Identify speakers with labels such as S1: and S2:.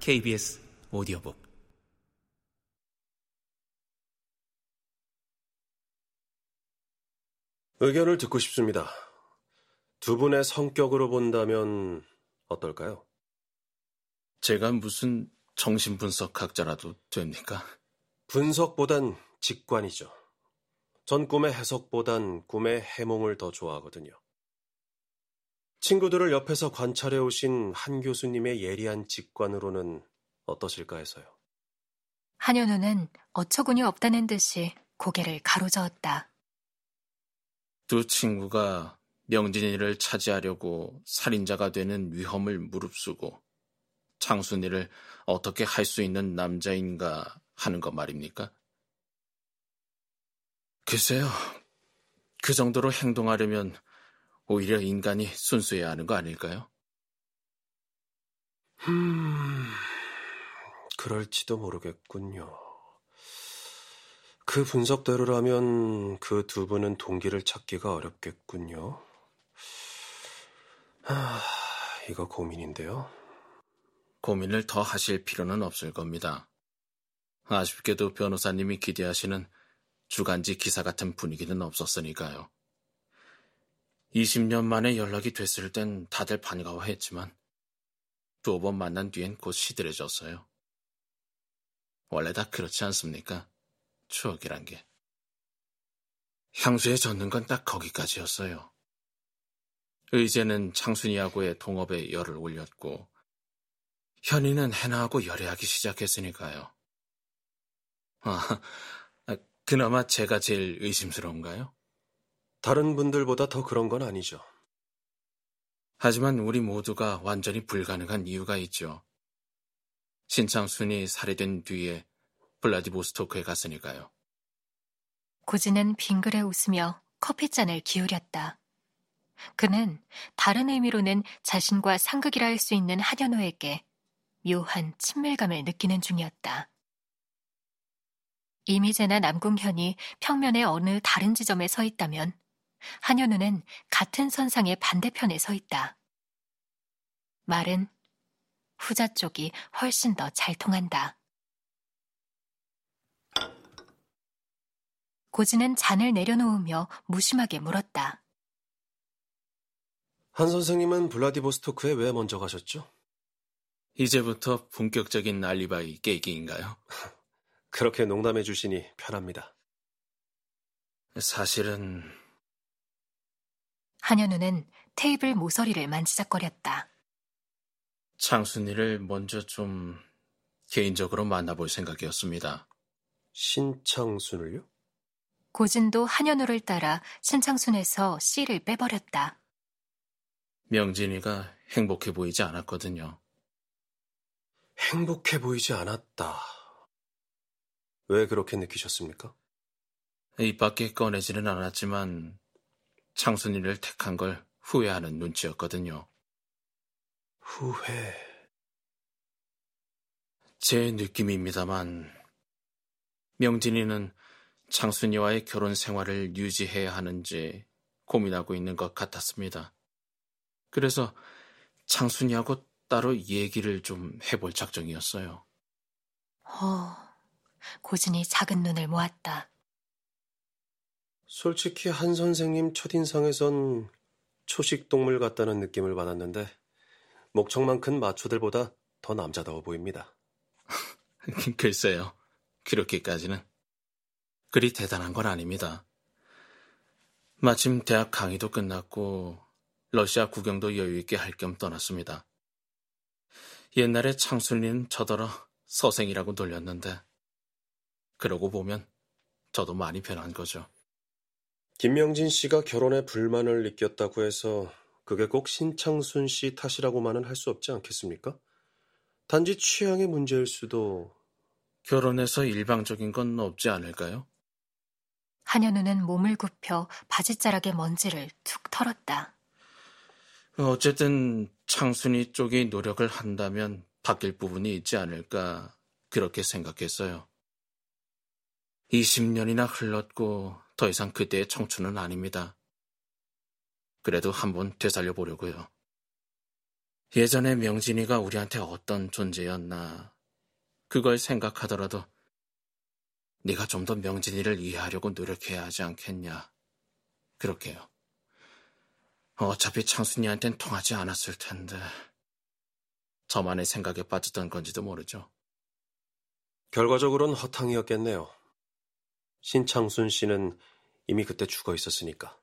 S1: KBS 오디오북
S2: 의견을 듣고 싶습니다. 두 분의 성격으로 본다면 어떨까요?
S3: 제가 무슨 정신분석학자라도 됩니까?
S2: 분석보단 직관이죠. 전 꿈의 해석보단 꿈의 해몽을 더 좋아하거든요. 친구들을 옆에서 관찰해 오신 한 교수님의 예리한 직관으로는 어떠실까 해서요.
S4: 한현우는 어처구니 없다는 듯이 고개를 가로저었다.
S3: 두 친구가 명진이를 차지하려고 살인자가 되는 위험을 무릅쓰고 창순이를 어떻게 할 수 있는 남자인가 하는 것 말입니까? 글쎄요. 그 정도로 행동하려면 오히려 인간이 순수해야 하는 거 아닐까요?
S2: 음, 그럴지도 모르겠군요. 그 분석대로라면 그 두 분은 동기를 찾기가 어렵겠군요. 아, 이거 고민인데요.
S3: 고민을 더 하실 필요는 없을 겁니다. 아쉽게도 변호사님이 기대하시는 주간지 기사 같은 분위기는 없었으니까요. 20년 만에 연락이 됐을 땐 다들 반가워했지만 두 번 만난 뒤엔 곧 시들해졌어요. 원래 다 그렇지 않습니까? 추억이란 게. 향수에 젖는 건 딱 거기까지였어요. 의제는 창순이하고의 동업에 열을 올렸고 현이는 해나하고 열애하기 시작했으니까요. 아, 그나마 제가 제일 의심스러운가요?
S2: 다른 분들보다 더 그런 건 아니죠.
S3: 하지만 우리 모두가 완전히 불가능한 이유가 있죠. 신창순이 살해된 뒤에 블라디보스토크에 갔으니까요.
S4: 고진은 빙그레 웃으며 커피잔을 기울였다. 그는 다른 의미로는 자신과 상극이라 할 수 있는 한현우에게 묘한 친밀감을 느끼는 중이었다. 이미재나 남궁현이 평면의 어느 다른 지점에 서 있다면 한현우는 같은 선상의 반대편에 서 있다. 말은 후자 쪽이 훨씬 더 잘 통한다. 고진은 잔을 내려놓으며 무심하게 물었다.
S2: 한 선생님은 블라디보스토크에 왜 먼저 가셨죠?
S3: 이제부터 본격적인 알리바이 깨기인가요?
S2: 그렇게 농담해 주시니 편합니다.
S3: 사실은
S4: 한현우는 테이블 모서리를 만지작거렸다.
S3: 창순이를 먼저 좀 개인적으로 만나볼 생각이었습니다.
S2: 신창순을요?
S4: 고진도 한현우를 따라 신창순에서 씨를 빼버렸다.
S3: 명진이가 행복해 보이지 않았거든요.
S2: 행복해 보이지 않았다. 왜 그렇게 느끼셨습니까?
S3: 입 밖에 꺼내지는 않았지만 창순이를 택한 걸 후회하는 눈치였거든요.
S2: 후회.
S3: 제 느낌입니다만 명진이는 창순이와의 결혼 생활을 유지해야 하는지 고민하고 있는 것 같았습니다. 그래서 창순이하고 따로 얘기를 좀 해볼 작정이었어요.
S4: 어, 고진이 작은 눈을 모았다.
S2: 솔직히 한 선생님 첫인상에선 초식 동물 같다는 느낌을 받았는데 목청만 큰 마초들보다 더 남자다워 보입니다.
S3: 글쎄요. 그렇게까지는. 그리 대단한 건 아닙니다. 마침 대학 강의도 끝났고 러시아 구경도 여유있게 할 겸 떠났습니다. 옛날에 창순이는 저더러 서생이라고 놀렸는데 그러고 보면 저도 많이 변한 거죠.
S2: 김명진 씨가 결혼에 불만을 느꼈다고 해서 그게 꼭 신창순 씨 탓이라고만은 할 수 없지 않겠습니까? 단지 취향의 문제일 수도.
S3: 결혼해서 일방적인 건 없지 않을까요?
S4: 한현우는 몸을 굽혀 바지자락의 먼지를 툭 털었다.
S3: 어쨌든 창순이 쪽이 노력을 한다면 바뀔 부분이 있지 않을까 그렇게 생각했어요. 20년이나 흘렀고 더 이상 그때의 청춘은 아닙니다. 그래도 한번 되살려 보려고요. 예전에 명진이가 우리한테 어떤 존재였나 그걸 생각하더라도 네가 좀 더 명진이를 이해하려고 노력해야 하지 않겠냐. 그렇게요. 어차피 창순이한텐 통하지 않았을 텐데 저만의 생각에 빠졌던 건지도 모르죠.
S2: 결과적으로는 허탕이었겠네요. 신창순 씨는 이미 그때 죽어 있었으니까.